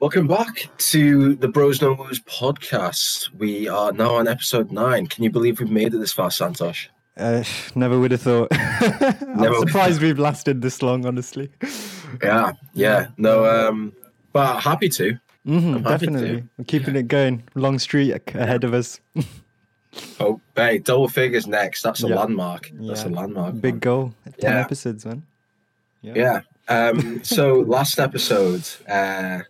Welcome back to the Bros No Woes podcast. We are now on episode nine. Can you believe we've made it this far, Santosh? Uh, never would have thought. I'm surprised we've lasted this long, honestly. Yeah, yeah. No, um, but happy to. Mm-hmm, happy definitely. To. We're keeping it going. Long street ahead of us. oh, hey, double figures next. That's a landmark. That's yeah. a landmark. Big man. goal. 10 yeah. episodes, man. Yeah. yeah. Um, so last episode, uh,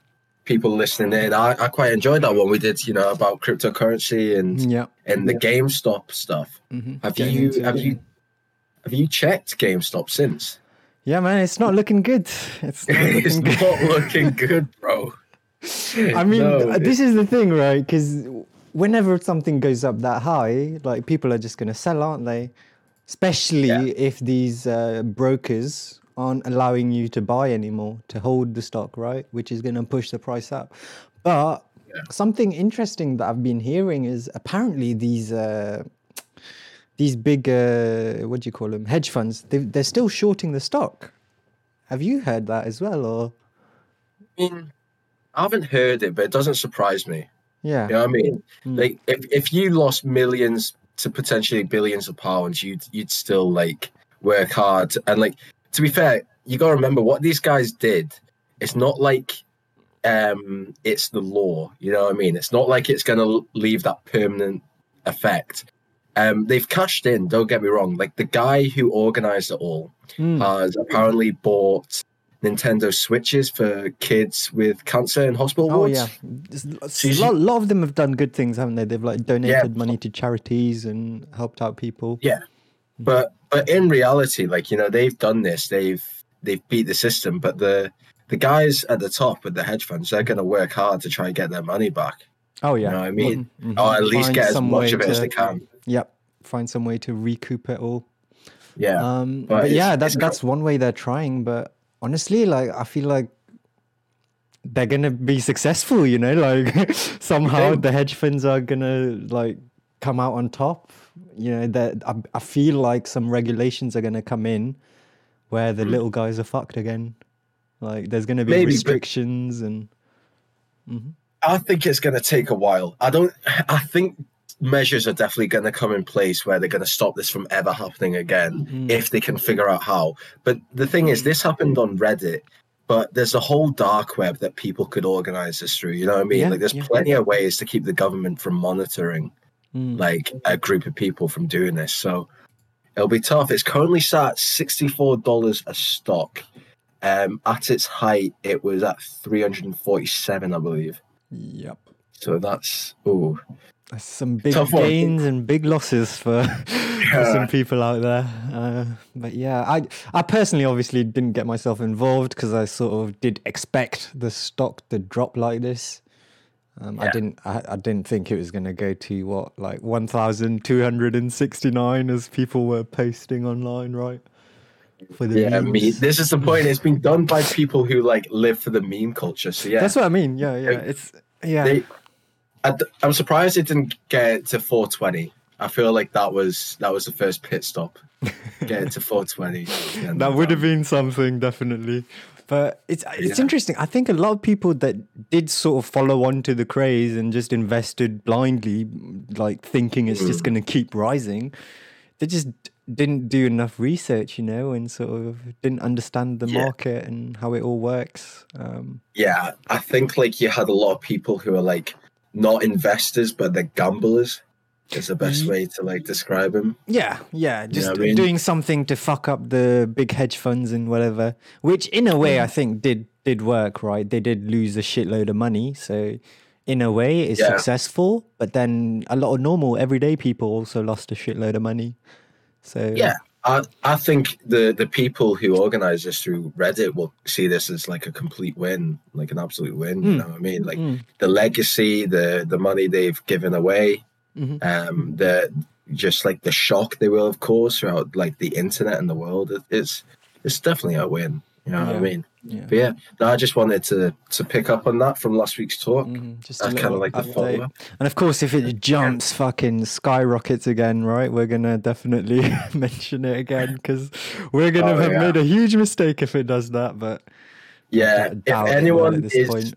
people listening in, I, I quite enjoyed that one. We did, you know, about cryptocurrency and yeah. and the GameStop stuff. Mm-hmm. Have you have you have you checked GameStop since? Yeah, man, it's not looking good. It's not looking, it's good. Not looking good, bro. I mean, no, this is the thing, right? Because whenever something goes up that high, like people are just going to sell, aren't they? Especially yeah. if these uh, brokers aren't allowing you to buy anymore, to hold the stock, right? Which is going to push the price up. But yeah. something interesting that I've been hearing is apparently these. Uh, these big, uh, what do you call them, hedge funds, they, they're still shorting the stock. Have you heard that as well, or? I mean, I haven't heard it, but it doesn't surprise me. Yeah. You know what I mean? Mm. Like if, if you lost millions to potentially billions of pounds, you'd you'd still like work hard. And like to be fair, you gotta remember what these guys did. It's not like um it's the law, you know what I mean? It's not like it's gonna leave that permanent effect. Um, they've cashed in. Don't get me wrong. Like the guy who organized it all mm. has apparently bought Nintendo Switches for kids with cancer in hospital oh, wards. yeah, a lot, lot, of them have done good things, haven't they? They've like donated yeah. money to charities and helped out people. Yeah, but but in reality, like you know, they've done this. They've they've beat the system, but the the guys at the top with the hedge funds, they're going to work hard to try and get their money back. Oh yeah, you know what I mean, mm-hmm. or at least Find get as much of it to, as they can. Yep, find some way to recoup it all. Yeah, um, but, but yeah, that's that's one way they're trying, but honestly, like I feel like they're gonna be successful. You know, like somehow the hedge funds are gonna like come out on top. You know, that I, I feel like some regulations are gonna come in where the mm. little guys are fucked again. Like there's gonna be Maybe, restrictions and. Mm-hmm. I think it's going to take a while. I don't. I think measures are definitely going to come in place where they're going to stop this from ever happening again mm. if they can figure out how. But the thing is, this happened on Reddit, but there's a whole dark web that people could organize this through. You know what I mean? Yeah, like, there's yeah. plenty of ways to keep the government from monitoring mm. like a group of people from doing this. So it'll be tough. It's currently sat $64 a stock. Um, at its height, it was at 347, I believe. Yep. So that's oh some big Tough gains one. and big losses for, yeah. for, some people out there. Uh, but yeah, I I personally obviously didn't get myself involved because I sort of did expect the stock to drop like this. Um, yeah. I didn't I, I didn't think it was going to go to what like one thousand two hundred and sixty nine as people were posting online, right? For the yeah, me. This is the point. It's been done by people who like live for the meme culture. So yeah, that's what I mean. Yeah, yeah. It's yeah. They, I, am surprised it didn't get to 420. I feel like that was that was the first pit stop. Get it to 420. that would have been something, definitely. But it's it's yeah. interesting. I think a lot of people that did sort of follow on to the craze and just invested blindly, like thinking it's mm. just going to keep rising, they just didn't do enough research, you know, and sort of didn't understand the yeah. market and how it all works. Um, yeah, I think like you had a lot of people who are like not investors, but they're gamblers. Is the best way to like describe him. Yeah, yeah, just you know mean? doing something to fuck up the big hedge funds and whatever. Which, in a way, I think did did work. Right, they did lose a shitload of money, so in a way, it's yeah. successful. But then a lot of normal everyday people also lost a shitload of money. So yeah, I, I think the, the people who organize this through Reddit will see this as like a complete win, like an absolute win. Mm. You hmm. know what I mean? Like mm. the legacy, the the money they've given away, mm-hmm. um, the just like the shock they will of course throughout like the internet and the world. It, it's it's definitely a win. You know yeah. what I mean? Yeah. But yeah, no, I just wanted to to pick up on that from last week's talk. Mm, just kind of like the follow up. And of course, if it jumps, fucking skyrockets again, right? We're gonna definitely mention it again because we're gonna oh, have yeah. made a huge mistake if it does that. But yeah, if anyone is. Point.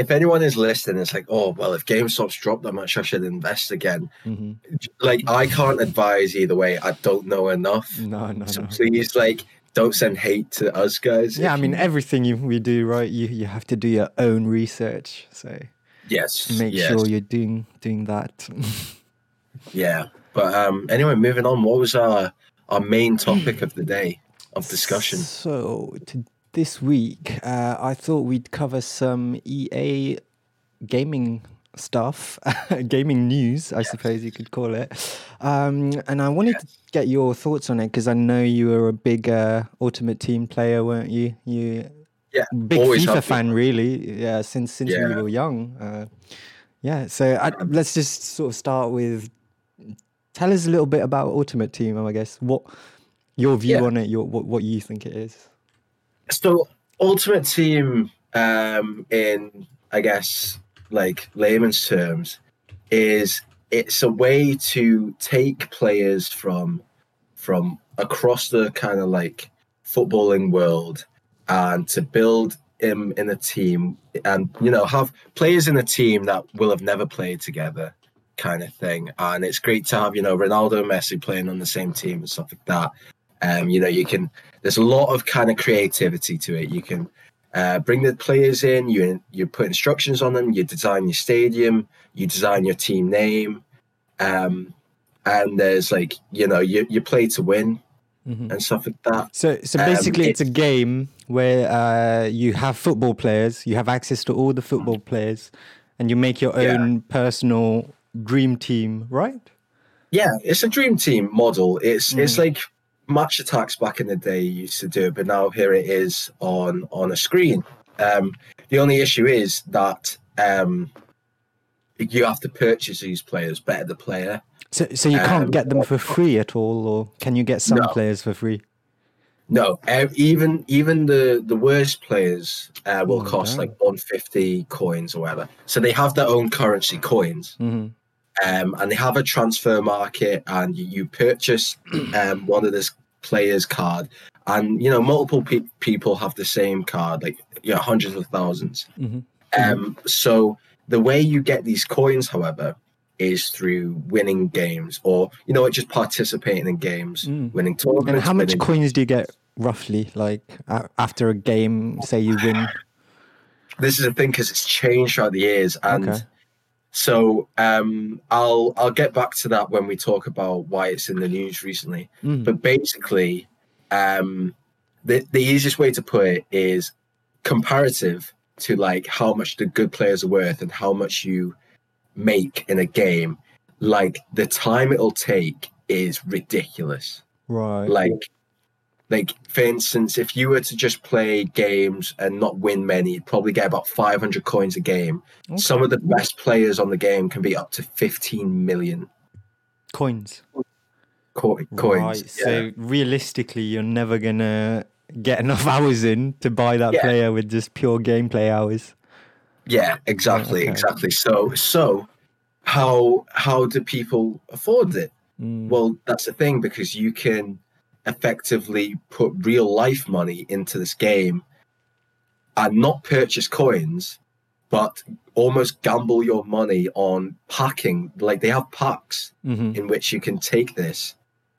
If anyone is listening, it's like, oh well, if GameStop's dropped that much, I should invest again. Mm-hmm. Like I can't advise either way. I don't know enough. No, no, so no. Please, like, don't send hate to us guys. Yeah, I mean, everything you, we do, right? You you have to do your own research. So yes, make yes. sure you're doing doing that. yeah, but um, anyway, moving on. What was our our main topic of the day of discussion? So to this week, uh, I thought we'd cover some EA gaming stuff, gaming news, I yes. suppose you could call it. Um, and I wanted yes. to get your thoughts on it because I know you were a big uh, Ultimate Team player, weren't you? You yeah, big FIFA fan, really. Yeah, since since yeah. we were young. Uh, yeah, so I, let's just sort of start with. Tell us a little bit about Ultimate Team. I guess what your view yeah. on it, your what what you think it is. So Ultimate Team, um, in I guess like layman's terms, is it's a way to take players from from across the kind of like footballing world and to build him in a team and you know have players in a team that will have never played together kind of thing. And it's great to have you know ronaldo and messi playing on the same team and stuff like that um you know you can there's a lot of kind of creativity to it you can uh, bring the players in. You you put instructions on them. You design your stadium. You design your team name. Um, and there's like you know you you play to win mm-hmm. and stuff like that. So so um, basically, um, it's, it's, a game where uh, you have football players. You have access to all the football players, and you make your own yeah. personal dream team, right? Yeah, it's a dream team model. It's mm. it's like Match Attax back in the day used to do, but now here it is on on a screen. Um, the only issue is that um, you have to purchase these players, better the player. So, so you can't um, get them for free at all, or can you get some no. players for free? No, even even the the worst players uh, will oh, cost like one fifty coins or whatever. So they have their own currency coins. Mm-hmm um, and they have a transfer market, and you, you purchase um, one of this players card, and you know multiple pe- people have the same card, like you know hundreds of 1000s mm-hmm. Um, so the way you get these coins, however, is through winning games, or you know, just participating in games, mm. winning tournaments. And how much winning... coins do you get roughly, like after a game? Say you win. This is a thing because it's changed throughout the years, and okay. So um, I'll I'll get back to that when we talk about why it's in the news recently. Mm. But basically, um, the the easiest way to put it is comparative to like how much the good players are worth and how much you make in a game. Like the time it'll take is ridiculous. Right. Like like for instance if you were to just play games and not win many you'd probably get about 500 coins a game okay. some of the best players on the game can be up to 15 million coins Co- coins right. yeah. so realistically you're never gonna get enough hours in to buy that yeah. player with just pure gameplay hours yeah exactly okay. exactly so so how how do people afford it mm. well that's the thing because you can effectively put real life money into this game and not purchase coins, but almost gamble your money on packing. Like they have packs mm-hmm. in which you can take this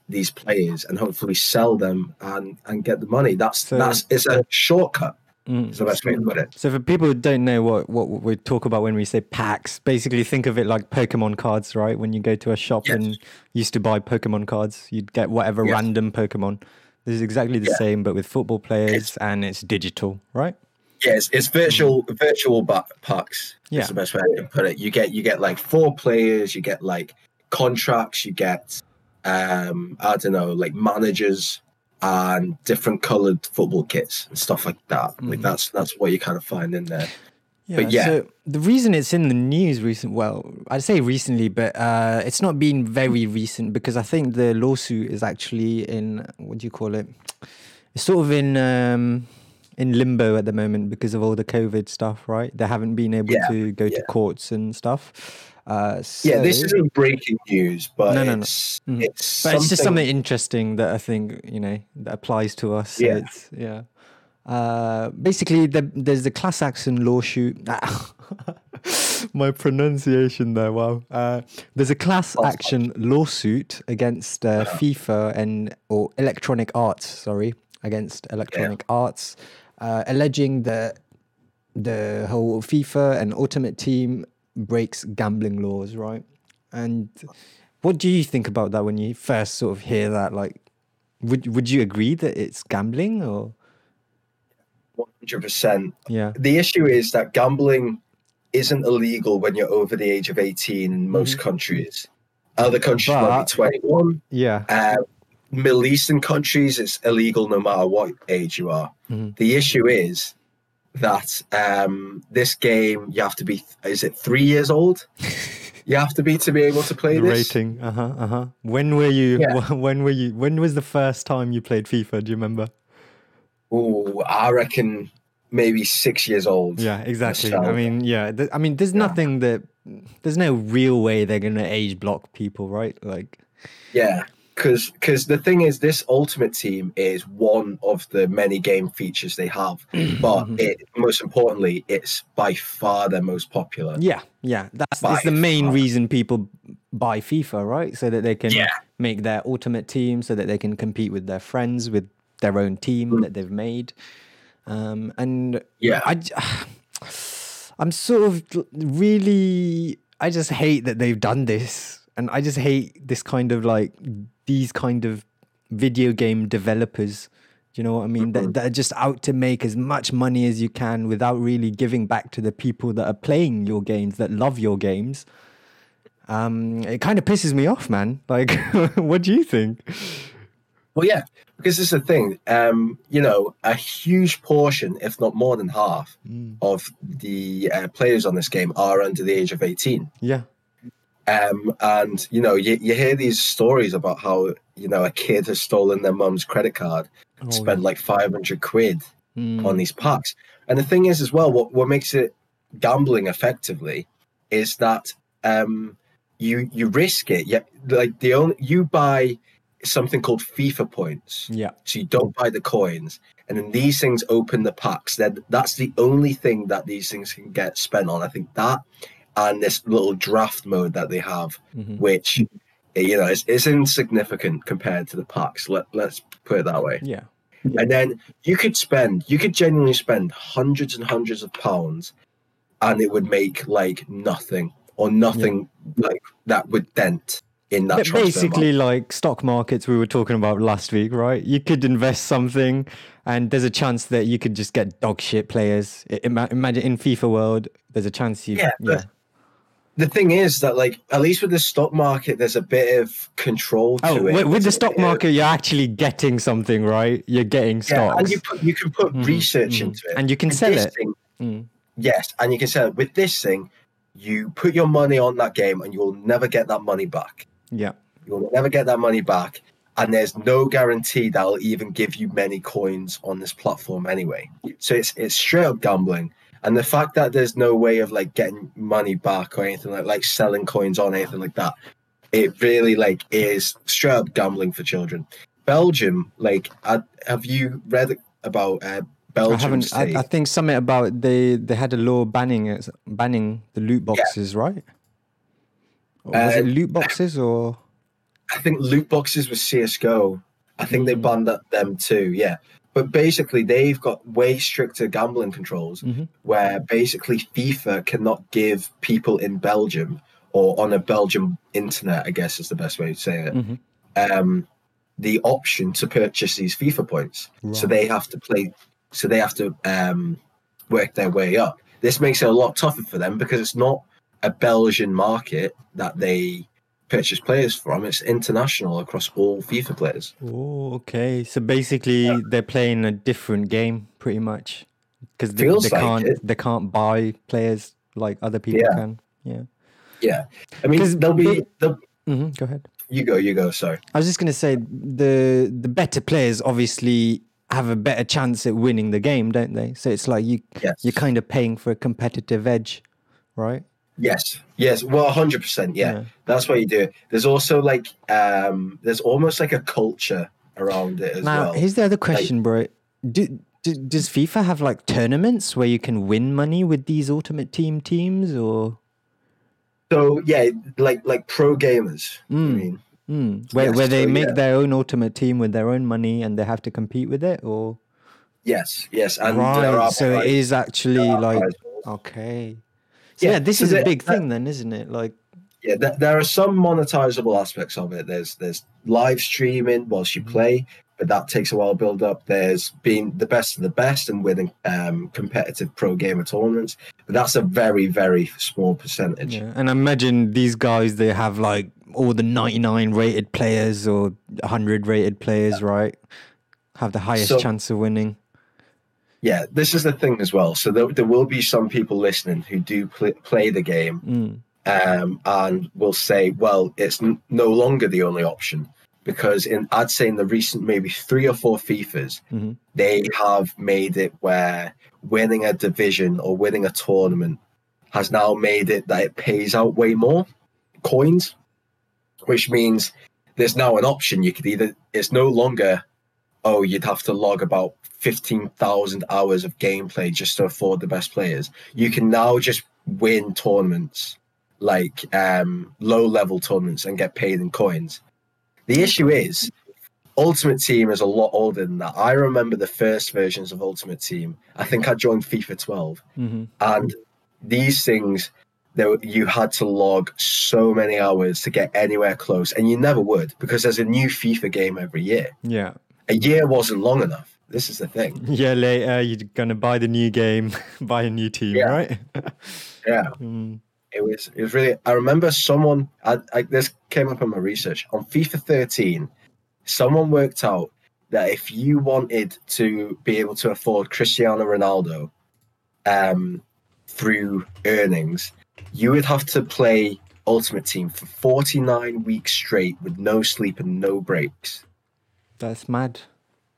these players and hopefully sell them and and get the money. That's so, that's it's a shortcut. Mm. the best way to put it. So for people who don't know what, what we talk about when we say packs, basically think of it like Pokemon cards, right? When you go to a shop yes. and used to buy Pokemon cards, you'd get whatever yes. random Pokemon. This is exactly the yeah. same, but with football players, it's, and it's digital, right? Yes, it's virtual mm. virtual packs. Yeah, the best way I can put it. You get you get like four players, you get like contracts, you get um I don't know, like managers and different colored football kits and stuff like that. Mm-hmm. Like that's that's what you kind of find in there. Yeah, but yeah. So the reason it's in the news recent, well, I'd say recently, but uh, it's not been very recent because I think the lawsuit is actually in what do you call it? It's sort of in um, in limbo at the moment because of all the COVID stuff, right? They haven't been able yeah, to go yeah. to courts and stuff. Uh, so, yeah, this isn't breaking news, but no, no, no. It's, mm. it's but it's just something interesting that I think you know that applies to us. So yeah, yeah. Uh, basically, the, there's the class action lawsuit. My pronunciation there, wow. Uh, there's a class action lawsuit against uh, FIFA and or Electronic Arts, sorry, against Electronic yeah. Arts, uh, alleging that the whole FIFA and Ultimate Team breaks gambling laws, right? And what do you think about that when you first sort of hear that? Like, would would you agree that it's gambling or? One hundred percent. Yeah. The issue is that gambling isn't illegal when you're over the age of eighteen in most mm-hmm. countries. Other countries but, might be twenty-one. Yeah. Uh, Middle Eastern countries, it's illegal no matter what age you are. Mm-hmm. The issue is that um, this game you have to be is it three years old? You have to be to be able to play the this? rating uh-huh uh-huh. When were you yeah. when were you when was the first time you played fifa? Do you remember? Oh i reckon maybe six years old. Yeah exactly. I mean yeah th- i mean there's yeah. nothing that there's no real way they're gonna age block people right? Like yeah because because the thing is this ultimate team is one of the many game features they have but mm-hmm. it most importantly it's by far their most popular yeah yeah that's, that's the main far. reason people buy fifa right so that they can yeah. make their ultimate team so that they can compete with their friends with their own team mm. that they've made um and yeah i i'm sort of really i just hate that they've done this and I just hate this kind of like these kind of video game developers. Do you know what I mean? Mm-hmm. That, that are just out to make as much money as you can without really giving back to the people that are playing your games, that love your games. Um, it kind of pisses me off, man. Like, what do you think? Well, yeah, because this is the thing. Um, you know, a huge portion, if not more than half, mm. of the uh, players on this game are under the age of eighteen. Yeah. Um, and you know, you, you hear these stories about how you know a kid has stolen their mum's credit card, oh, spent yeah. like five hundred quid mm. on these packs. And the thing is, as well, what what makes it gambling effectively is that um, you you risk it. Yeah, like the only you buy something called FIFA points. Yeah. So you don't buy the coins, and then these things open the packs. Then that's the only thing that these things can get spent on. I think that and this little draft mode that they have, mm-hmm. which you know is, is insignificant compared to the packs. Let let's put it that way. Yeah. And then you could spend, you could genuinely spend hundreds and hundreds of pounds, and it would make like nothing or nothing yeah. like that would dent in that. basically, like stock markets we were talking about last week, right? You could invest something, and there's a chance that you could just get dog shit players. Imagine in FIFA world, there's a chance you. Yeah, yeah the thing is that like at least with the stock market there's a bit of control to oh, it. with the stock market you're actually getting something right? You're getting stocks yeah, and you, put, you can put mm, research mm, into it. And you can with sell it. thing, mm. yes and you can sell it. With this thing you put your money on that game and you'll never get that money back. Yeah. You'll never get that money back and there's no guarantee that'll even give you many coins on this platform anyway. So it's it's straight up gambling and the fact that there's no way of like getting money back or anything like like selling coins on anything like that, it really like is straight up gambling for children. Belgium, like, have you read about uh, Belgium? I haven't. I, I, think something about they they had a law banning banning the loot boxes, yeah. right? Or was uh, it loot boxes or? I think loot boxes was CS:GO. I think they banned them too. Yeah, but basically they've got way stricter gambling controls mm-hmm. where basically FIFA cannot give people in Belgium or on a Belgium internet, I guess is the best way to say it, mm-hmm. um, the option to purchase these FIFA points. Right. So they have to play, so they have to um, work their way up. This makes it a lot tougher for them because it's not a Belgian market that they purchase players from. It's international across all FIFA players. Oh, okay. So basically, yeah. they're playing a different game, pretty much, because they, they like can't it. they can't buy players like other people yeah. can. Yeah. Yeah. I mean, they'll be. They'll, mm-hmm, go ahead. You go. You go. Sorry. I was just gonna say the the better players obviously have a better chance at winning the game, don't they? So it's like you yes. you're kind of paying for a competitive edge, right? Yes, yes, well, hundred percent. Yeah, that's why you do it. There's also like, um, there's almost like a culture around it as well. now, well. Here's the other question, like, bro. Do, do, does FIFA have like tournaments where you can win money with these Ultimate Team teams, or? So yeah, like like pro gamers. Mm. I mean, mm. where yes, where they so, make yeah. their own ultimate team with their own money and they have to compete with it, or yes, yes, and right. so it is actually like okay. So yeah, yeah this so is a big thing then, isn't it? Like yeah, th- there are some monetizable aspects of it. There's there's live streaming whilst you mm-hmm. play, but that takes a while to build up. There's being the best of the best and winning um, competitive pro gamer tournaments, but that's a very very small percentage. Yeah. And imagine these guys they have like all the 99 rated players or 100 rated players, yeah. right? Have the highest so, chance of winning. Yeah, this is the thing as well. So there, there will be some people listening who do pl- play the game. Mm um, and will say, well, it's n- no longer the only option because in I'd say in the recent maybe three or four FIFAs, mm-hmm. they have made it where winning a division or winning a tournament has now made it that it pays out way more coins, which means there's now an option. You could either it's no longer oh you'd have to log about fifteen thousand hours of gameplay just to afford the best players. You can now just win tournaments like um, low level tournaments and get paid in coins. The issue is, Ultimate Team is a lot older than that. I remember the first versions of Ultimate Team. I think I joined FIFA 12, mm-hmm. and these things. There, you had to log so many hours to get anywhere close, and you never would because there's a new FIFA game every year. Yeah, a year wasn't long enough. This is the thing. Yeah, later you're gonna buy the new game, buy a new team, yeah. right? yeah. Mm it was it was really. I remember someone. I, I, this came up in my research on FIFA 13. Someone worked out that if you wanted to be able to afford Cristiano Ronaldo, um, through earnings, you would have to play Ultimate Team for 49 weeks straight with no sleep and no breaks. That's mad.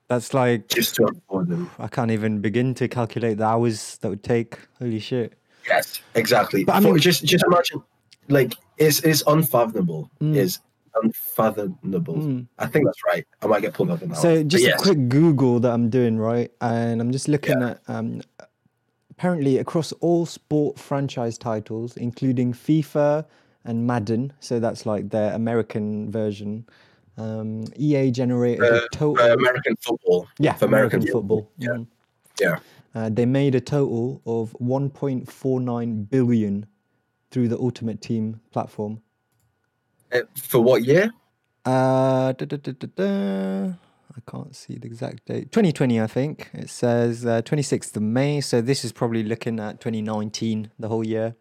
That's like just to them. I can't even begin to calculate the hours that would take. Holy shit. Yes, exactly. But I mean, just just imagine, like, it's it's unfathomable. Mm. Is unfathomable. Mm. I think that's right. I might get pulled up in that. So just yes. a quick Google that I'm doing right, and I'm just looking yeah. at um, apparently across all sport franchise titles, including FIFA and Madden. So that's like their American version. Um, EA generated uh, a total uh, American football. Yeah, American, American football. football. Yeah, mm. yeah. Uh, they made a total of 1.49 billion through the Ultimate Team platform. Uh, for what year? Uh, da, da, da, I can't see the exact date. 2020, I think. It says uh, 26th of May. So this is probably looking at 2019, the whole year.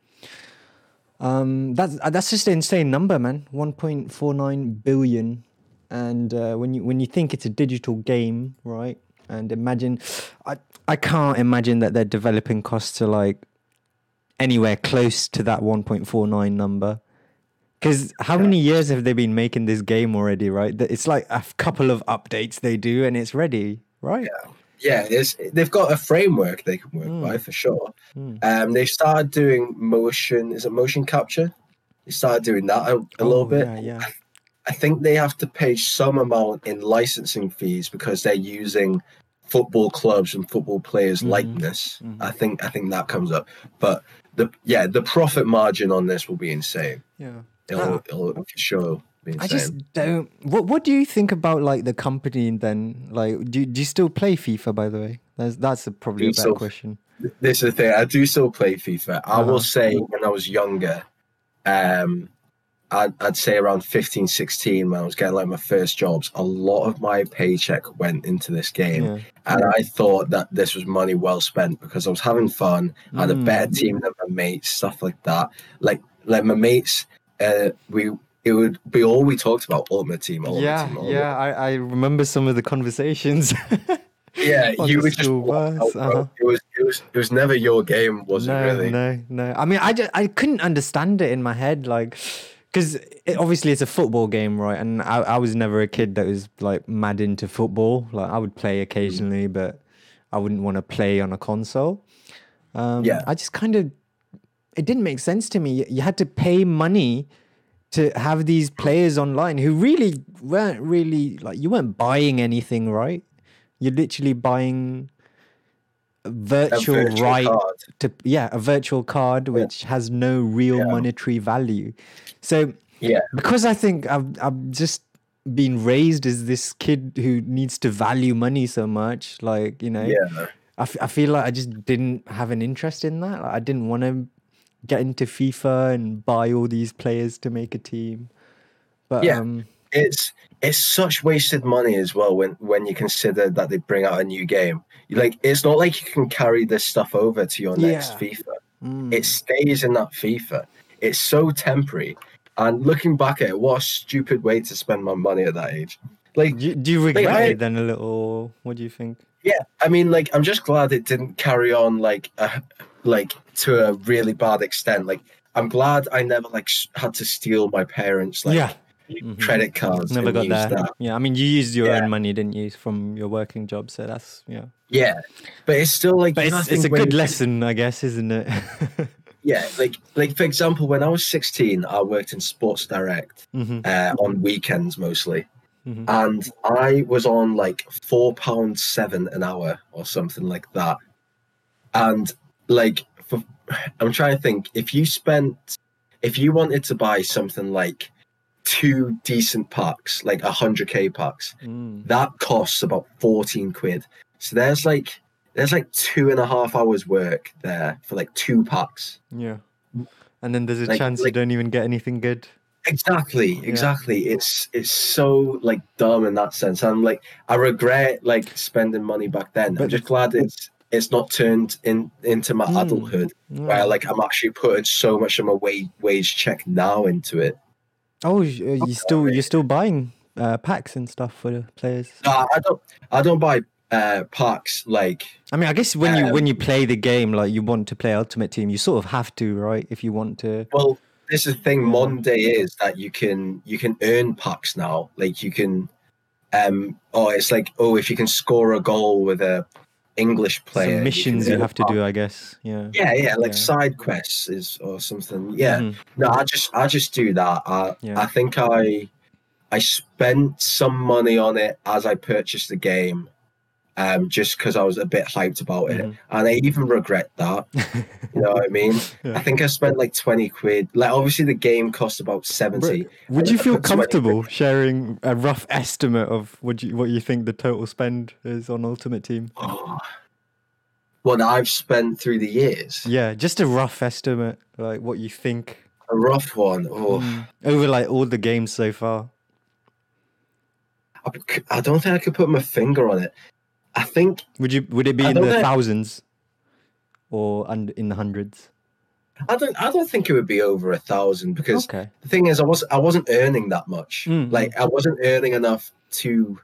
Um, that's that's just an insane number, man. 1.49 billion, and uh, when you when you think it's a digital game, right? And imagine, I I can't imagine that their developing costs are like anywhere close to that 1.49 number. Because how many years have they been making this game already, right? It's like a couple of updates they do and it's ready, right? Yeah. Yeah, they've got a framework they can work mm. by for sure. Mm. Um, they started doing motion, is it motion capture? They started doing that a, a oh, little bit. Yeah, yeah. I think they have to pay some amount in licensing fees because they're using football clubs and football players mm-hmm. likeness. Mm-hmm. I think I think that comes up. But the yeah, the profit margin on this will be insane. Yeah. It'll, ah. it'll for sure I just don't. What What do you think about like the company then? Like, do do you still play FIFA? By the way, that's that's a, probably a better still, question. This is the thing. I do still play FIFA. I uh-huh. will say when I was younger, um, I'd, I'd, say around 15, 16, when I was getting like my first jobs, a lot of my paycheck went into this game. Yeah. And I thought that this was money well spent because I was having fun. I had a better mm. team than my mates, stuff like that. Like, like my mates, uh, we it would be all we talked about ultimate team ultimate yeah team, ultimate. yeah I, I remember some of the conversations yeah you were just uh-huh. it was it was it was never your game was no, it really no no i mean i just i couldn't understand it in my head like because it, obviously it's a football game, right? And I, I was never a kid that was like mad into football. Like I would play occasionally, but I wouldn't want to play on a console. Um, yeah, I just kind of it didn't make sense to me. You had to pay money to have these players online who really weren't really like you weren't buying anything, right? You're literally buying virtual, virtual right card. to yeah a virtual card which yeah. has no real yeah. monetary value so yeah because i think i've, I've just been raised as this kid who needs to value money so much like you know yeah I, f- I feel like i just didn't have an interest in that like, i didn't want to get into fifa and buy all these players to make a team but yeah um, it's it's such wasted money as well when when you consider that they bring out a new game like it's not like you can carry this stuff over to your next yeah. FIFA. Mm. It stays in that FIFA. It's so temporary. And looking back at it, what a stupid way to spend my money at that age. Like, do, do you regret like, it then a little? What do you think? Yeah, I mean, like, I'm just glad it didn't carry on like, a, like to a really bad extent. Like, I'm glad I never like had to steal my parents like yeah mm-hmm. credit cards. Never got that. that. Yeah, I mean, you used your yeah. own money, didn't you, from your working job? So that's yeah. Yeah, but it's still like. But it's, it's a good lesson, I guess, isn't it? yeah, like like for example, when I was sixteen, I worked in Sports Direct mm-hmm. uh, on weekends mostly. Mm-hmm. And I was on like four pounds seven an hour or something like that. And like, for, I'm trying to think if you spent, if you wanted to buy something like two decent packs, like a hundred k packs, mm. that costs about fourteen quid. So there's like there's like two and a half hours work there for like two packs. Yeah, and then there's a like, chance like, you don't even get anything good. Exactly, exactly. Yeah. It's it's so like dumb in that sense. I'm like I regret like spending money back then. But, I'm just glad it's it's not turned in into my mm, adulthood where like I'm actually putting so much of my wage wage check now into it. Oh, uh, you still you're still buying uh, packs and stuff for the players? No, I don't. I don't buy uh, packs like. I mean, I guess when um, you when you play the game, like you want to play Ultimate Team, you sort of have to, right? If you want to. Well, this is the thing. Monday is that you can you can earn pucks now. Like you can, um, oh, it's like oh, if you can score a goal with a English player. Some missions you, you have to do, I guess. Yeah. Yeah, yeah, like yeah. side quests is or something. Yeah. Mm-hmm. No, I just I just do that. I yeah. I think I I spent some money on it as I purchased the game, um, just because I was a bit hyped about it, mm-hmm. and I even regret that. you know what I mean? Yeah. I think I spent like twenty quid. Like obviously the game cost about seventy. Would you feel comfortable sharing a rough estimate of what you what you think the total spend is on Ultimate Team? Oh, what I've spent through the years. Yeah, just a rough estimate, like what you think. A rough one. Oh. Mm. Over like all the games so far. I don't think I could put my finger on it. I think. Would you? Would it be in the thousands, or in the hundreds? I don't. I don't think it would be over a thousand because okay. the thing is, I was I wasn't earning that much. Mm-hmm. Like I wasn't earning enough to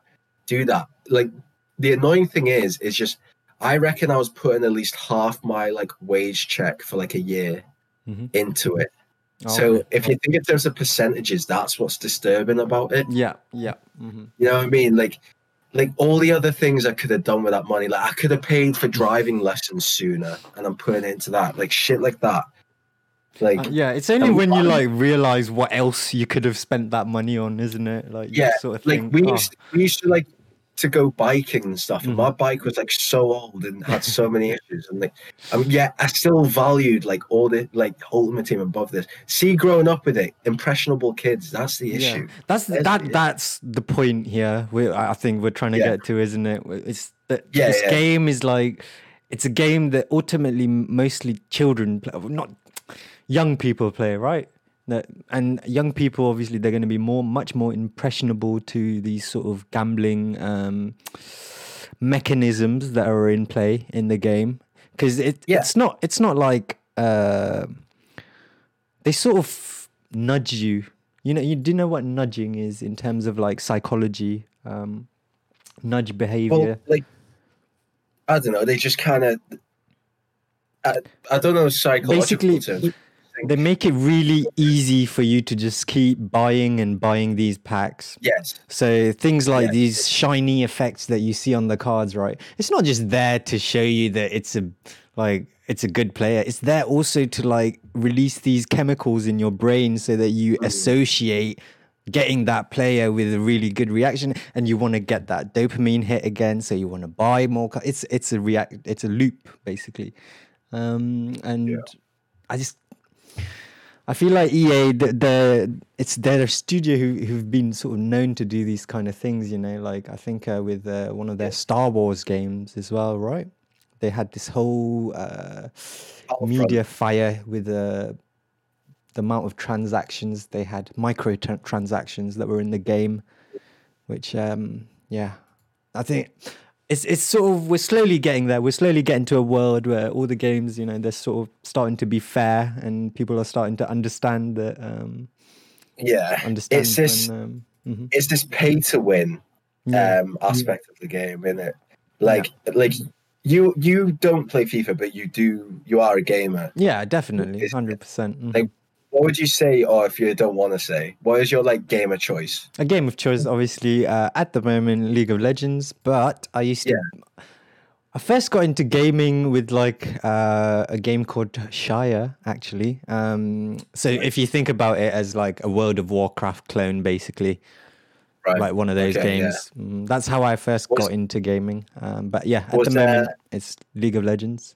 do that. Like the annoying thing is, is just I reckon I was putting at least half my like wage check for like a year mm-hmm. into it. Oh, so okay. if you think in terms of percentages, that's what's disturbing about it. Yeah, yeah. Mm-hmm. You know what I mean? Like like all the other things I could have done with that money, like I could have paid for driving lessons sooner, and I'm putting it into that, like shit like that. Like uh, yeah, it's only when you like realize what else you could have spent that money on, isn't it? Like yeah, sort of like we oh. used we used to like to go biking and stuff. And mm. my bike was like so old and had so many issues. And like, um, yeah, I still valued like all the like Ultimate Team above this. See, growing up with it, impressionable kids. That's the issue. Yeah. That's that. The that's the point here. We I think we're trying to yeah. get to, isn't it? It's that yeah, this game is like it's a game that ultimately mostly children play, not young people play, right? That and young people obviously they're going to be more much more impressionable to these sort of gambling um, mechanisms that are in play in the game. Because it, yeah. it's not it's not like uh, they sort of nudge you. You know you do know what nudging is in terms of like psychology? Um, nudge behavior? Well, like i don't know they just kind of I, I don't know psychological basically they make it really easy for you to just keep buying and buying these packs. Yes. So things like yes. these shiny effects that you see on the cards, right? It's not just there to show you that it's a like it's a good player. It's there also to like release these chemicals in your brain so that you mm. associate getting that player with a really good reaction, and you want to get that dopamine hit again, so you want to buy more. It's it's a react, it's a loop basically, um, and yeah. I just. I feel like EA, the, the, it's their studio who who've been sort of known to do these kind of things. You know, like I think uh, with uh, one of their Star Wars games as well, right? They had this whole uh, media fire with the the amount of transactions they had, micro transactions that were in the game, which um, yeah, I think it's it's sort of we're slowly getting there. We're slowly getting to a world where all the games, you know, they're sort of starting to be fair, and people are starting to understand that. Um, yeah, understand. It's this. When, um, mm-hmm. It's this pay to win yeah. um, aspect yeah. of the game, isn't it? Like, yeah. like you you don't play FIFA, but you do. You are a gamer. Yeah, definitely, hundred percent. Mm-hmm. Like, what would you say, or if you don't want to say, what is your like game of choice? A game of choice, obviously, uh, at the moment, League of Legends. But I used to. Yeah. I first got into gaming with like uh, a game called Shire, actually. Um, so if you think about it as like a World of Warcraft clone, basically, right. like one of those okay, games. Yeah. Mm, that's how I first was, got into gaming. Um, but yeah, at the there, moment, it's League of Legends.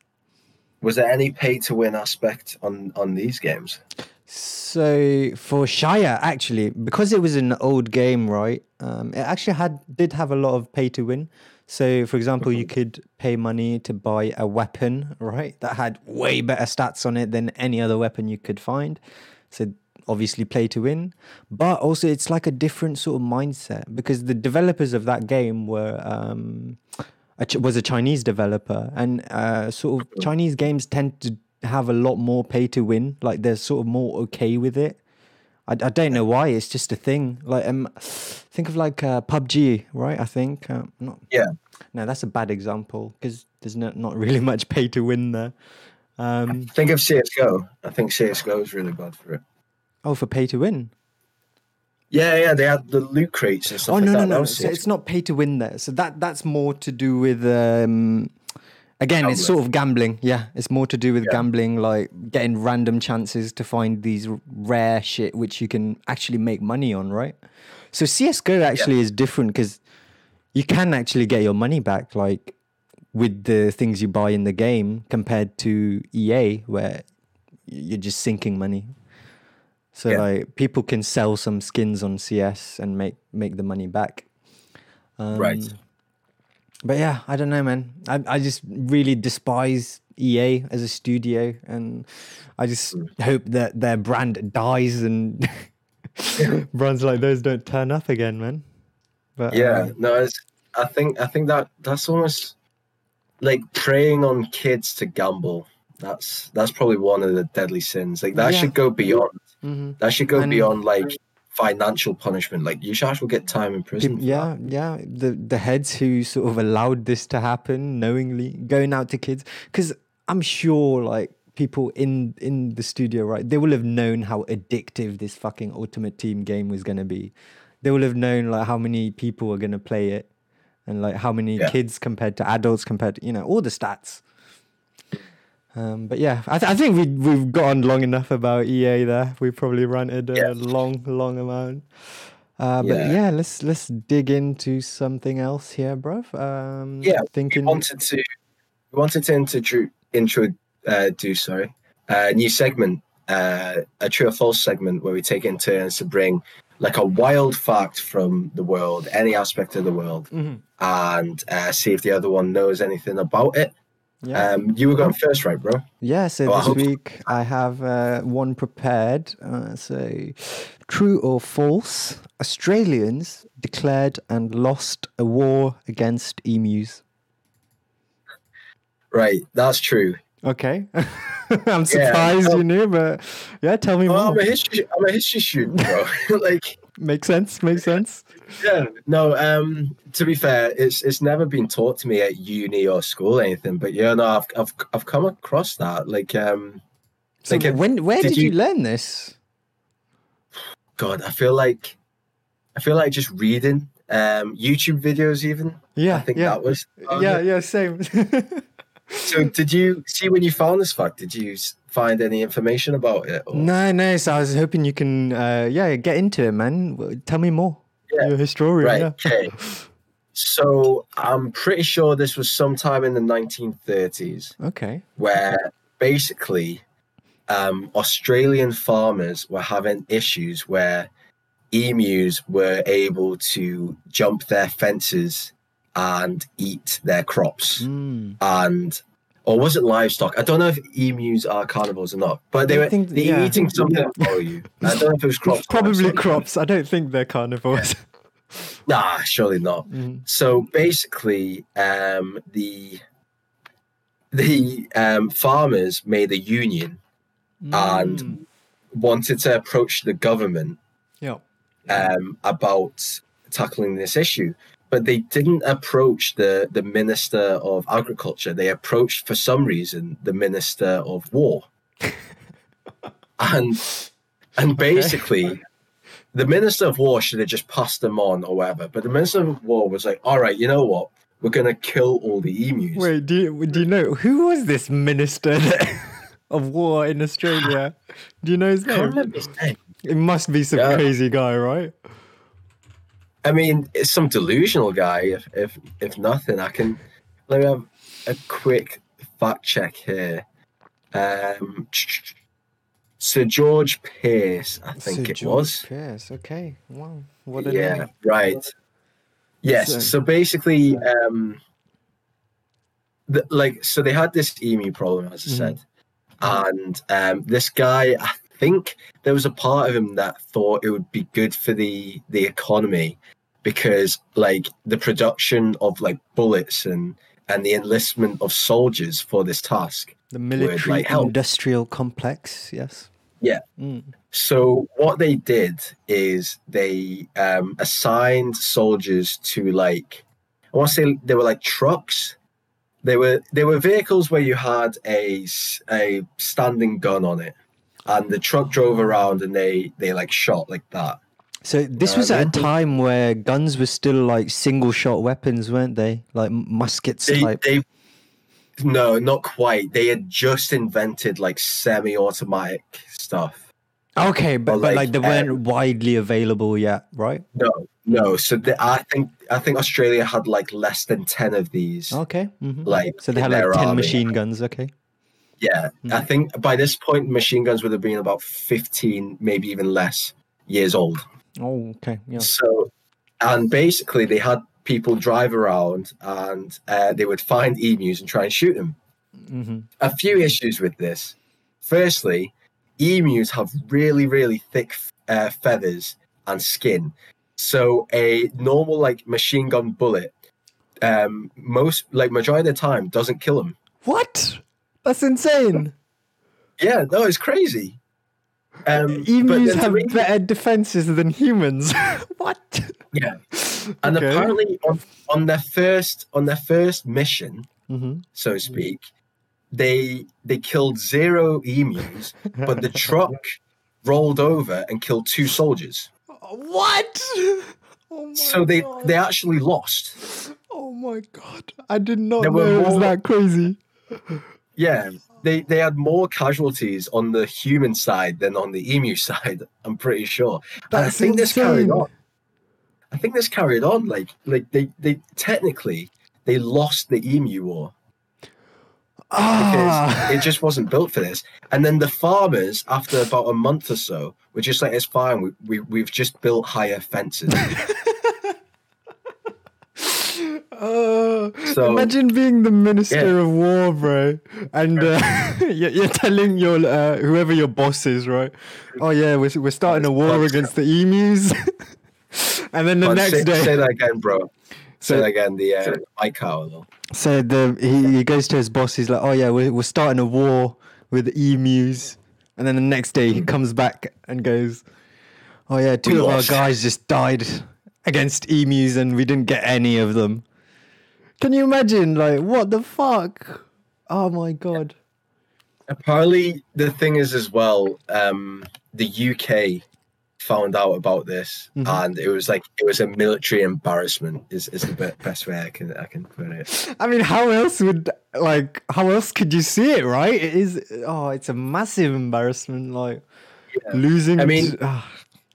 Was there any pay to win aspect on on these games? So for Shire, actually, because it was an old game, right? Um, it actually had did have a lot of pay to win. So, for example, you could pay money to buy a weapon, right? That had way better stats on it than any other weapon you could find. So, obviously, play to win. But also, it's like a different sort of mindset because the developers of that game were um, a, was a Chinese developer, and uh, sort of. Chinese games tend to have a lot more pay to win. Like they're sort of more okay with it. I, I don't know why. It's just a thing. Like um, think of like uh, PUBG, right? I think. Uh, not. Yeah. No, that's a bad example because there's not not really much pay to win there. Um, think of CS:GO. I think CS:GO is really bad for it. Oh, for pay to win. Yeah, yeah, they had the loot crates and stuff. Oh no, like no, no! So it's not pay to win there. So that that's more to do with um, Again, it's sort of gambling. Yeah, it's more to do with yeah. gambling, like getting random chances to find these rare shit which you can actually make money on, right? So CS:GO actually yeah. is different because you can actually get your money back, like with the things you buy in the game, compared to EA, where you're just sinking money. So yeah. like people can sell some skins on CS and make make the money back. Um, right but yeah, I don't know, man. I I just really despise EA as a studio, and I just hope that their brand dies and brands like those don't turn up again, man. But yeah, uh, no, I think I think that that's almost like preying on kids to gamble. That's that's probably one of the deadly sins. Like that yeah. should go beyond. Mm-hmm. That should go and, beyond like financial punishment. Like Yushash will get time in prison. Yeah, yeah. The the heads who sort of allowed this to happen knowingly, going out to kids, because I'm sure like people in in the studio, right? They will have known how addictive this fucking Ultimate Team game was gonna be. They will have known like how many people are gonna play it, and like how many yeah. kids compared to adults compared to you know all the stats. Um, but yeah, I, th- I think we we've gone long enough about EA there. We probably ranted a yeah. long, long amount. Uh, but yeah. yeah. let's let's dig into something else here, bro. Um, yeah, thinking we wanted to we wanted to intro intro uh, do sorry a new segment, uh, a true or false segment where we take in turns to bring like a wild fact from the world, any aspect of the world, mm-hmm. and uh, see if the other one knows anything about it. Yeah. Um, you were going first, right, bro? Yeah. So oh, this week so. I have uh, one prepared. Uh, so, true or false? Australians declared and lost a war against emus. Right, that's true. Okay. I'm surprised yeah, you knew, but yeah, tell me well, more. I'm a history. I'm a history student, bro. like, makes sense. Makes sense. Yeah. No. Um. To be fair, it's it's never been taught to me at uni or school or anything. But yeah, no, I've I've I've come across that. Like, um. So like when where did, did you, you learn this? God, I feel like, I feel like just reading um YouTube videos. Even yeah, I think yeah. that was. yeah, yeah, same. so did you see when you found this fact? Did you find any information about it? Or? No, no. So I was hoping you can, uh, yeah, get into it, man. Tell me more. Yeah. You're a historian. Right. Yeah. Okay. So I'm pretty sure this was sometime in the 1930s. Okay. Where basically um, Australian farmers were having issues where emus were able to jump their fences and eat their crops. Mm. And or was it livestock? I don't know if emus are carnivores or not, but they were think, they yeah. eating something for you. I don't know if it was crops. Probably crops. I don't think they're carnivores. Nah, surely not. Mm. So basically, um, the the um, farmers made a union mm. and wanted to approach the government yeah. um, about tackling this issue. But they didn't approach the, the Minister of Agriculture. They approached, for some reason, the Minister of War. and and basically, okay. the Minister of War should have just passed them on or whatever. But the Minister of War was like, all right, you know what? We're going to kill all the emus. Wait, do you, do you know who was this minister? of war in Australia. Do you know his name? his name. It must be some yeah. crazy guy, right? I mean, it's some delusional guy. If if if nothing, I can let me have a quick fact check here. Um, Sir George Pearce, I think Sir it George was. Pearce, okay. Wow. What a yeah, name. right. Yes. So, so basically, um, the, like, so they had this emu problem, as I mm-hmm. said, and um, this guy, I think there was a part of him that thought it would be good for the the economy because like the production of like bullets and and the enlistment of soldiers for this task. The military would, like, industrial complex, yes. Yeah. Mm. So what they did is they um, assigned soldiers to like I want to say they were like trucks they were they were vehicles where you had a a standing gun on it, and the truck drove around and they they like shot like that. So this was at a time where guns were still like single shot weapons, weren't they? Like muskets they, type. They, no, not quite. They had just invented like semi-automatic stuff. Okay, but, but, like, but like they weren't um, widely available yet, right? No, no. So the, I think I think Australia had like less than ten of these. Okay. Mm-hmm. Like so they had like ten army. machine guns. Okay. Yeah, mm-hmm. I think by this point machine guns would have been about fifteen, maybe even less years old. Oh, okay. Yeah. So, and basically they had people drive around and uh, they would find emus and try and shoot them. Mm-hmm. A few issues with this. Firstly, emus have really, really thick uh, feathers and skin. So a normal like machine gun bullet, um, most like majority of the time doesn't kill them. What? That's insane. Yeah, no, it's crazy. Um, Emus have better defenses than humans. what? Yeah, and okay. apparently on, on their first on their first mission, mm-hmm. so to speak, they they killed zero emus, but the truck rolled over and killed two soldiers. What? Oh so they god. they actually lost. Oh my god! I did not there know it was that crazy. Yeah, they they had more casualties on the human side than on the emu side. I'm pretty sure. That's I think insane. this carried on. I think this carried on. Like like they they technically they lost the emu war ah. it just wasn't built for this. And then the farmers, after about a month or so, were just like, "It's fine. We, we we've just built higher fences." Uh, so, imagine being the minister yeah. of war, bro, and uh, you're, telling your uh, whoever your boss is, right? Oh yeah, we're we're starting a war against the emus, and then the next say, day. Say that again, bro. Say that again. The uh, though. So the he, he goes to his boss. He's like, "Oh yeah, we're we're starting a war with the emus," and then the next day he comes back and goes, "Oh yeah, two we of lost. our guys just died against emus, and we didn't get any of them." Can you imagine? Like, what the fuck? Oh my god. Apparently, the thing is as well. Um, the UK found out about this, mm-hmm. and it was like it was a military embarrassment. Is is the best way I can I can put it. I mean, how else would like how else could you see it, right? It is. Oh, it's a massive embarrassment. Like yeah. losing. I mean.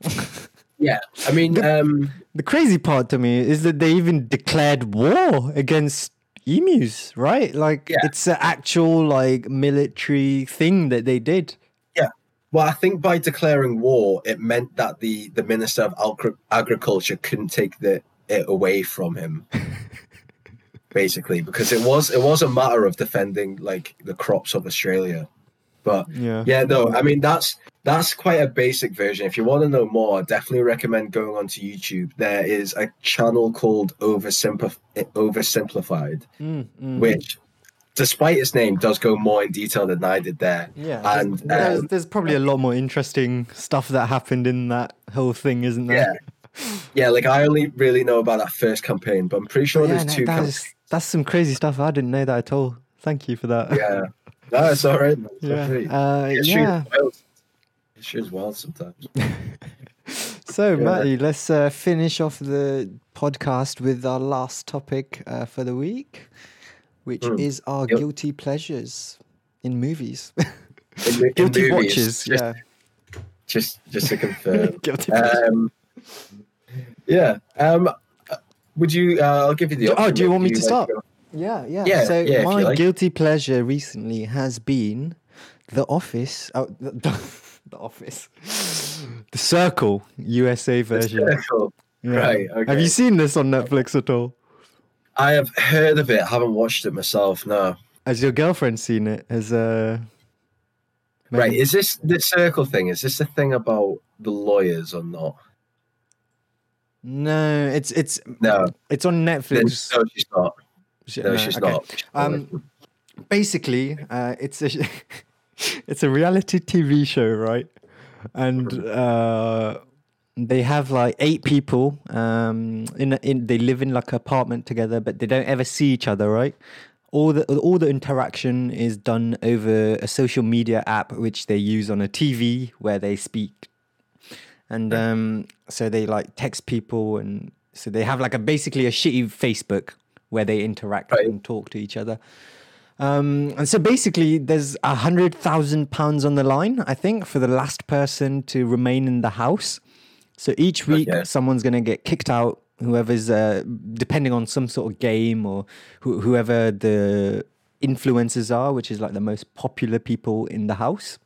Yeah, I mean, the, um, the crazy part to me is that they even declared war against emus, right? Like yeah. it's an actual like military thing that they did. Yeah. Well, I think by declaring war, it meant that the the minister of agriculture couldn't take the it away from him. basically, because it was it was a matter of defending like the crops of Australia. But yeah, yeah, no, I mean that's that's quite a basic version. If you want to know more, I definitely recommend going onto YouTube. There is a channel called Oversimplif- Oversimplified, mm, mm. which, despite its name, does go more in detail than I did there. Yeah, and there's, um, there's probably a lot more interesting stuff that happened in that whole thing, isn't there? Yeah, yeah. Like I only really know about that first campaign, but I'm pretty sure yeah, there's no, two. That is, that's some crazy stuff. I didn't know that at all. Thank you for that. Yeah, no, it's all right. Yeah, uh, yeah shit's wild sometimes. so, yeah. Matty, let's uh, finish off the podcast with our last topic uh, for the week, which mm. is our yep. guilty pleasures in movies. In, guilty movies, watches, just, yeah. Just, just to confirm. guilty um, yeah. Um, would you? Uh, I'll give you the. Oh, do you want me to start? Yeah, yeah. yeah so yeah, my like. guilty pleasure recently has been The Office. Oh, the, the Office, the Circle USA version. The Circle. Yeah. Right. Okay. Have you seen this on Netflix at all? I have heard of it. haven't watched it myself. No. Has your girlfriend seen it? Has uh. Maybe... Right. Is this the circle thing? Is this a thing about the lawyers or not? No, it's it's no, it's on Netflix. no, she's not. No, no, she's okay. not. Um, basically, uh, it's a it's a reality TV show, right? And uh, they have like eight people. Um, in in they live in like an apartment together, but they don't ever see each other, right? All the all the interaction is done over a social media app which they use on a TV where they speak, and um, so they like text people, and so they have like a basically a shitty Facebook where they interact right. and talk to each other. Um, and so basically, there's a hundred thousand pounds on the line, I think, for the last person to remain in the house. So each week, okay. someone's going to get kicked out. Whoever's uh, depending on some sort of game or wh- whoever the influencers are, which is like the most popular people in the house,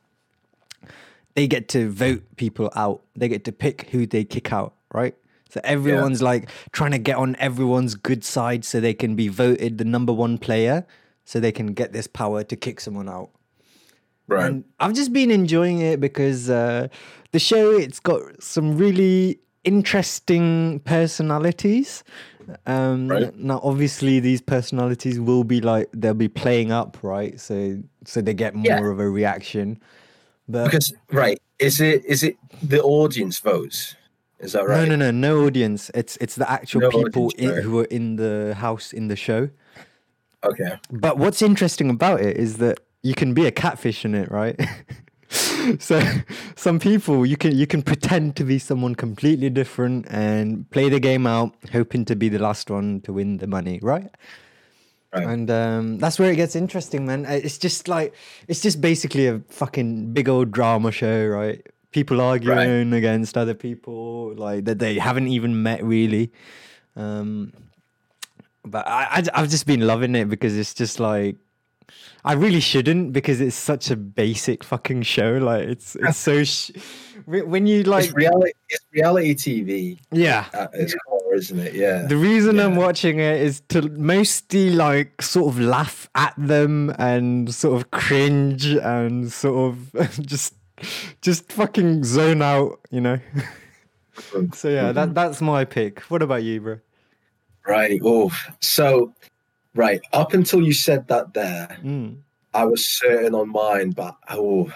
they get to vote people out. They get to pick who they kick out, right? So everyone's yeah. like trying to get on everyone's good side so they can be voted the number one player so they can get this power to kick someone out. Right. And I've just been enjoying it because uh, the show it's got some really interesting personalities. Um, right. Now, obviously, these personalities will be like they'll be playing up, right? So, so they get more yeah. of a reaction. But because right, is it is it the audience votes? Is that right? No, no, no, no audience. It's it's the actual no people in, who are in the house in the show. Okay. But what's interesting about it is that you can be a catfish in it, right? so some people you can you can pretend to be someone completely different and play the game out hoping to be the last one to win the money right, right. and um, that's where it gets interesting man it's just like it's just basically a fucking big old drama show right people arguing right. against other people like that they haven't even met really um, but I, I have just been loving it because it's just like I really shouldn't because it's such a basic fucking show. Like it's it's so sh- when you like it's reality. It's reality TV. Yeah, it's core, isn't it? Yeah. The reason yeah. I'm watching it is to mostly like sort of laugh at them and sort of cringe and sort of just just fucking zone out, you know. so yeah, that that's my pick. What about you, bro? Right. Oh, so right up until you said that there, mm. I was certain on mine, but oh,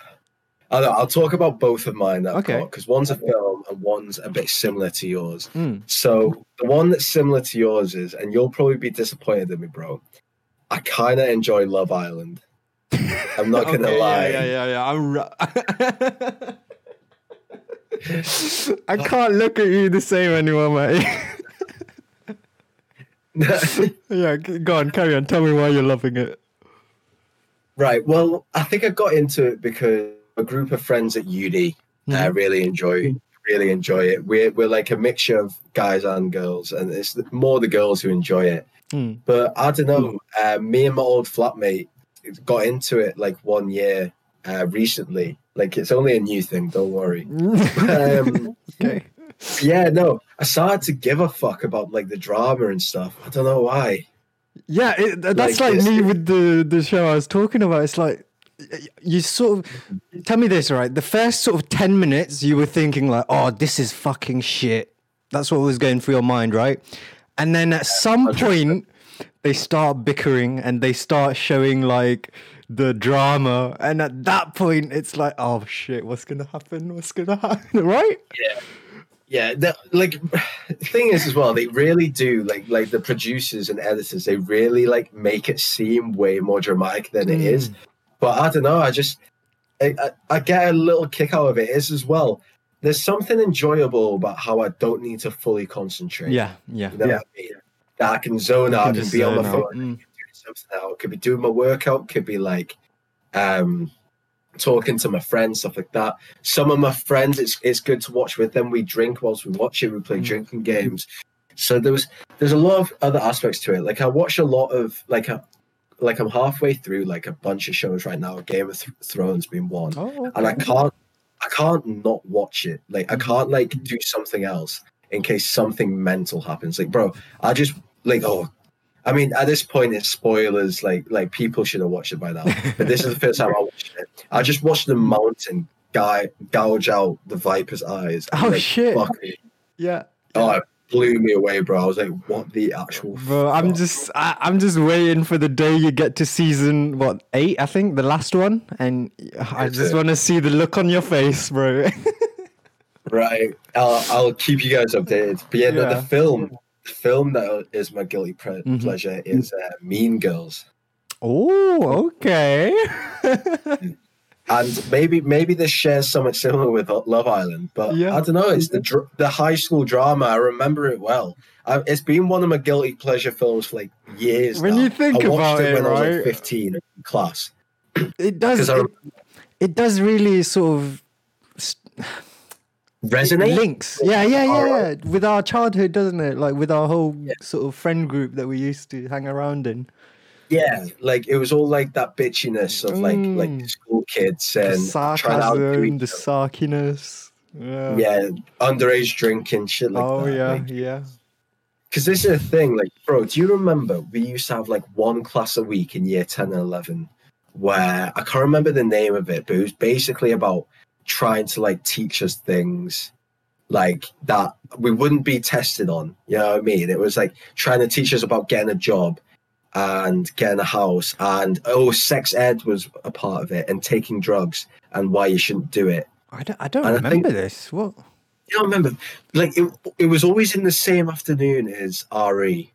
I know, I'll talk about both of mine. That okay. Because one's a film and one's a bit similar to yours. Mm. So the one that's similar to yours is, and you'll probably be disappointed in me, bro. I kind of enjoy Love Island. I'm not gonna okay, lie. Yeah, yeah, yeah. yeah. I'm. I can't look at you the same anymore, mate. yeah, go on, carry on. Tell me why you're loving it. Right. Well, I think I got into it because a group of friends at uni mm-hmm. uh, really enjoy really enjoy it. We're we're like a mixture of guys and girls, and it's more the girls who enjoy it. Mm. But I don't know. Uh, me and my old flatmate got into it like one year uh, recently. Like it's only a new thing. Don't worry. um, okay. Yeah, no. I started to give a fuck about like the drama and stuff. I don't know why. Yeah, it, that's like, like me with the the show I was talking about. It's like you sort of tell me this right. The first sort of ten minutes, you were thinking like, "Oh, this is fucking shit." That's what was going through your mind, right? And then at some point, they start bickering and they start showing like the drama, and at that point, it's like, "Oh shit, what's gonna happen? What's gonna happen?" Right? Yeah. Yeah, the, like thing is as well, they really do like like the producers and editors. They really like make it seem way more dramatic than it mm. is. But I don't know. I just I, I, I, get a little kick out of it. Is as well. There's something enjoyable about how I don't need to fully concentrate. Yeah, yeah, you know yeah. I, mean? I can zone out. and be on my phone. Mm. Something out. Could be doing my workout. Could be like um talking to my friends, stuff like that. Some of my friends, it's it's good to watch with them. We drink whilst we watch it. We play mm. drinking games. So there was there's a lot of other aspects to it. Like I watch a lot of like a, like I'm halfway through like a bunch of shows right now. Game of Th- Thrones being one, oh, okay. and I can't I can't not watch it. Like I can't like do something else in case something mental happens. Like bro, I just like oh I mean, at this point, it's spoilers. Like, like people should have watched it by now. But this is the first time I watched it. I just watched the mountain guy gouge out the viper's eyes. Oh like, shit! Yeah. Oh, it blew me away, bro. I was like, "What the actual?" Bro, fuck? I'm just, I, I'm just waiting for the day you get to season what eight, I think, the last one, and I just want to see the look on your face, bro. right. I'll, I'll keep you guys updated. But yeah, yeah. The, the film film that is my guilty pre- mm-hmm. pleasure is uh, Mean Girls. Oh, okay. and maybe maybe this shares something similar with Love Island, but yeah. I don't know. It's the dr- the high school drama. I remember it well. I, it's been one of my guilty pleasure films for like years. When now. you think I about it, it when right? I was like fifteen in class. It does. It, it, does really sort of resonate links yeah yeah yeah, yeah with our childhood doesn't it like with our whole yeah. sort of friend group that we used to hang around in yeah like it was all like that bitchiness of like mm. like school kids and the sarcasm the sarkiness yeah. yeah underage drinking shit like oh that. yeah like, yeah because this is a thing like bro do you remember we used to have like one class a week in year 10 and 11 where i can't remember the name of it but it was basically about trying to like teach us things like that we wouldn't be tested on. You know what I mean? It was like trying to teach us about getting a job and getting a house and oh sex ed was a part of it and taking drugs and why you shouldn't do it. I don't, I don't remember I think, this. What? You don't remember? Like it, it was always in the same afternoon as RE.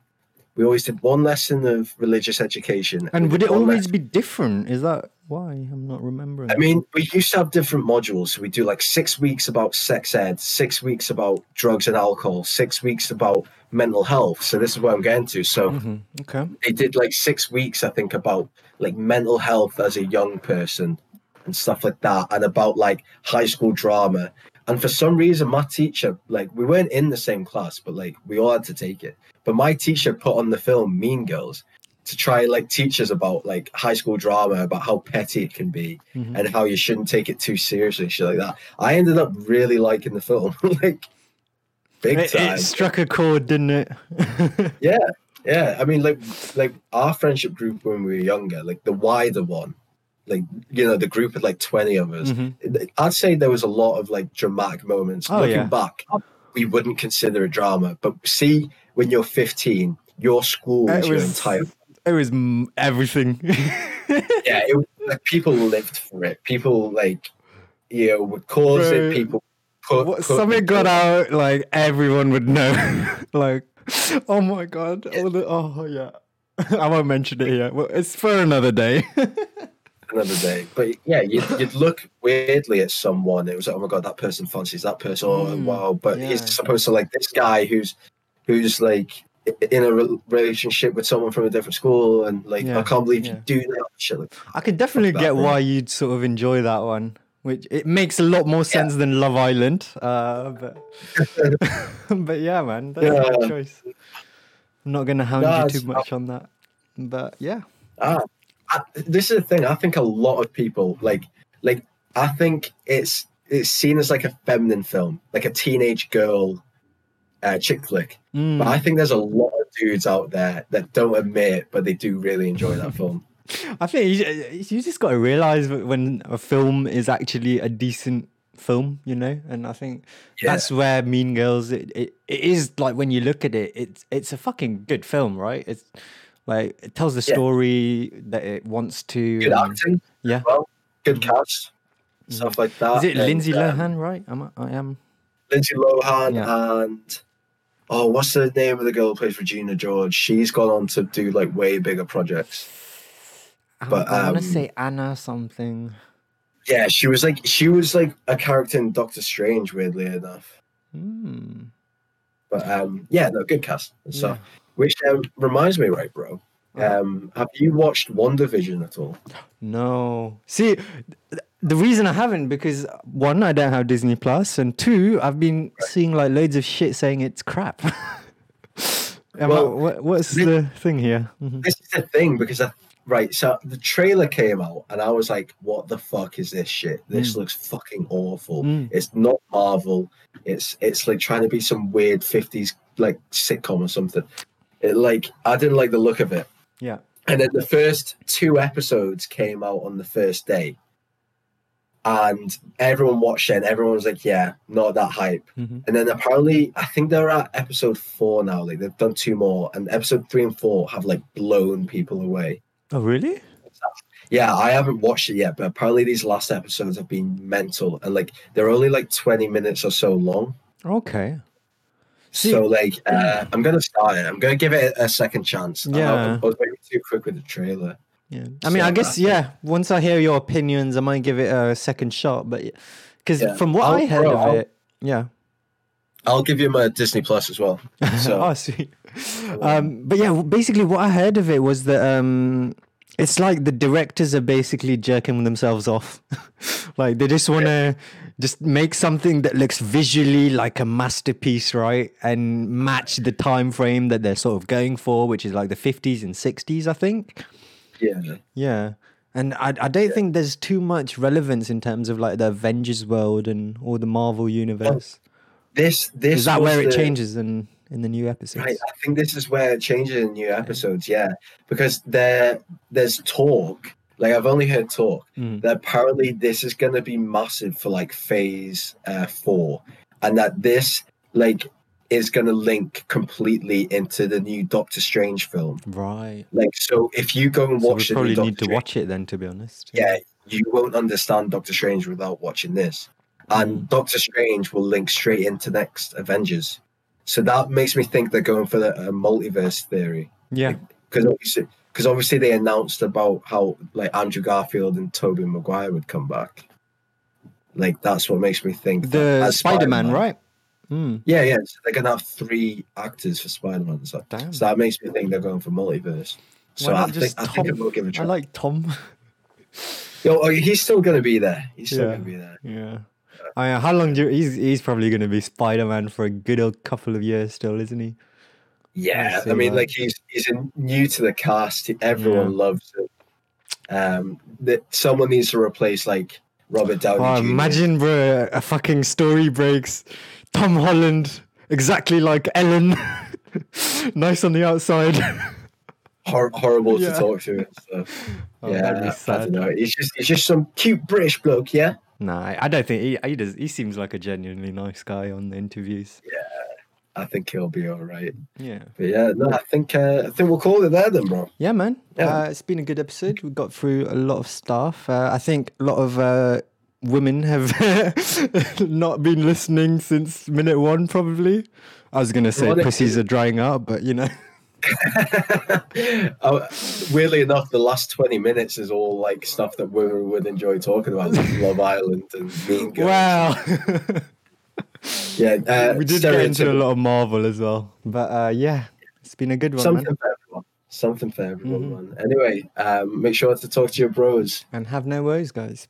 We always did one lesson of religious education. And, and would it always lesson. be different? Is that why? I'm not remembering. I mean, we used to have different modules. We do like six weeks about sex ed, six weeks about drugs and alcohol, six weeks about mental health. So this is what I'm getting to. So mm-hmm. okay, they did like six weeks, I think, about like mental health as a young person and stuff like that, and about like high school drama. And for some reason, my teacher, like, we weren't in the same class, but like, we all had to take it. But my teacher put on the film Mean Girls, to try like teach us about like high school drama, about how petty it can be, mm-hmm. and how you shouldn't take it too seriously, shit like that. I ended up really liking the film, like big it, time. It struck a chord, didn't it? yeah, yeah. I mean, like like our friendship group when we were younger, like the wider one, like you know the group of like 20 of us mm-hmm. i'd say there was a lot of like dramatic moments oh, looking yeah. back we wouldn't consider a drama but see when you're 15 your school is your entire it was everything. yeah, it, like people lived for it. People like you know would cause Bro, it. People put, what, put something got out, like everyone would know. like, oh my god! Yeah. The, oh yeah, I won't mention it here. Well, it's for another day. another day. But yeah, you'd, you'd look weirdly at someone. It was like, oh my god, that person fancies that person. Oh mm, wow! But yeah. he's supposed to like this guy who's who's like in a relationship with someone from a different school, and like yeah, I can't believe yeah. you do that shit. Like, I could definitely get why you'd sort of enjoy that one. Which it makes a lot more sense yeah. than Love Island, uh, but but yeah, man, that's yeah. a choice. I'm not gonna hound no, you too much on that, but yeah. Ah, I, this is the thing. I think a lot of people like like. I think it's it's seen as like a feminine film, like a teenage girl uh, chick flick. Mm. But I think there's a lot of dudes out there that don't admit, but they do really enjoy that film. I think you, you just got to realize when a film is actually a decent film, you know, and I think yeah. that's where Mean Girls. It, it, it is like when you look at it, it's it's a fucking good film, right? It's like it tells the story yeah. that it wants to. Good acting, yeah. Well, good cast, mm. stuff like that. Is it and, Lindsay um, Lohan? Right, am I, I am. Lindsay Lohan yeah. and oh, what's the name of the girl who plays Regina George? She's gone on to do like way bigger projects. But I want to um, say Anna something. Yeah, she was like she was like a character in Doctor Strange, weirdly enough. Hmm. But um, yeah, no, good cast. So, yeah. which um, reminds me, right, bro? Um, have you watched WandaVision at all? No. See, the reason I haven't because one, I don't have Disney Plus, and two, I've been seeing like loads of shit saying it's crap. well, I, what, what's this, the thing here? Mm-hmm. This is the thing because I, right, so the trailer came out, and I was like, "What the fuck is this shit? This mm. looks fucking awful. Mm. It's not Marvel. It's it's like trying to be some weird '50s like sitcom or something. It like I didn't like the look of it. Yeah. And then the first two episodes came out on the first day. And everyone watched it and everyone was like, yeah, not that hype. Mm-hmm. And then apparently, I think they're at episode four now. Like they've done two more. And episode three and four have like blown people away. Oh, really? Yeah, I haven't watched it yet, but apparently these last episodes have been mental. And like they're only like 20 minutes or so long. Okay. See, so like, uh, I'm gonna start it. I'm gonna give it a, second chance. Yeah, I, was maybe too quick with the trailer. Yeah, I mean, so, I guess yeah. Once I hear your opinions, I might give it a second shot. But because yeah. from what I'll, I heard bro, of I'll, it, yeah, I'll give you my Disney Plus as well. So. oh, sweet. Um, but yeah, basically, what I heard of it was that um, it's like the directors are basically jerking themselves off. like they just want to yeah just make something that looks visually like a masterpiece right and match the time frame that they're sort of going for which is like the 50s and 60s i think yeah. Yeah. And i, I don't yeah. think there's too much relevance in terms of like the avengers world and all the marvel universe. This this is that where the, it changes in in the new episodes? Right i think this is where it changes in new episodes yeah, yeah because there there's talk like I've only heard talk mm. that apparently this is going to be massive for like phase uh, four, and that this like is going to link completely into the new Doctor Strange film. Right. Like so, if you go and watch so we probably need to watch it then. To be honest. Yeah, you won't understand Doctor Strange without watching this, and mm. Doctor Strange will link straight into next Avengers. So that makes me think they're going for the multiverse theory. Yeah. Because like, obviously, because obviously they announced about how like Andrew Garfield and Tobey Maguire would come back. Like that's what makes me think the Spider Man, right? Mm. Yeah, yeah. So they're gonna have three actors for Spider Man. So, so that makes me think they're going for multiverse. So I think, I think will give a try. I like Tom. Yo, oh, he's still gonna be there. He's still yeah. gonna be there. Yeah. I mean, how long do you, he's he's probably gonna be Spider Man for a good old couple of years still, isn't he? Yeah, I, I mean, that. like he's he's new to the cast. Everyone yeah. loves him. Um, that someone needs to replace like Robert Downey. Oh, Jr. imagine, bro, a fucking story breaks. Tom Holland, exactly like Ellen, nice on the outside. Hor- horrible yeah. to talk to. So. Oh, yeah, I don't know. He's just he's just some cute British bloke, yeah. Nah, I don't think he he does. He seems like a genuinely nice guy on the interviews. Yeah, I think he'll be all right. Yeah. But yeah, no, I think uh, I think we'll call it there then, bro. Yeah, man. Yeah. Uh, it's been a good episode. We got through a lot of stuff. Uh, I think a lot of uh, women have not been listening since minute one, probably. I was gonna say well, pussies are drying up, but you know. oh, weirdly enough, the last 20 minutes is all like stuff that women would enjoy talking about, like Love Island and Mean Girls. Wow yeah, uh, we did get into a lot of Marvel as well, but uh, yeah, It's been a good one. Something man. for everyone. Something for everyone, mm-hmm. man. Anyway, um, make sure to talk to your bros. And have no woes, guys.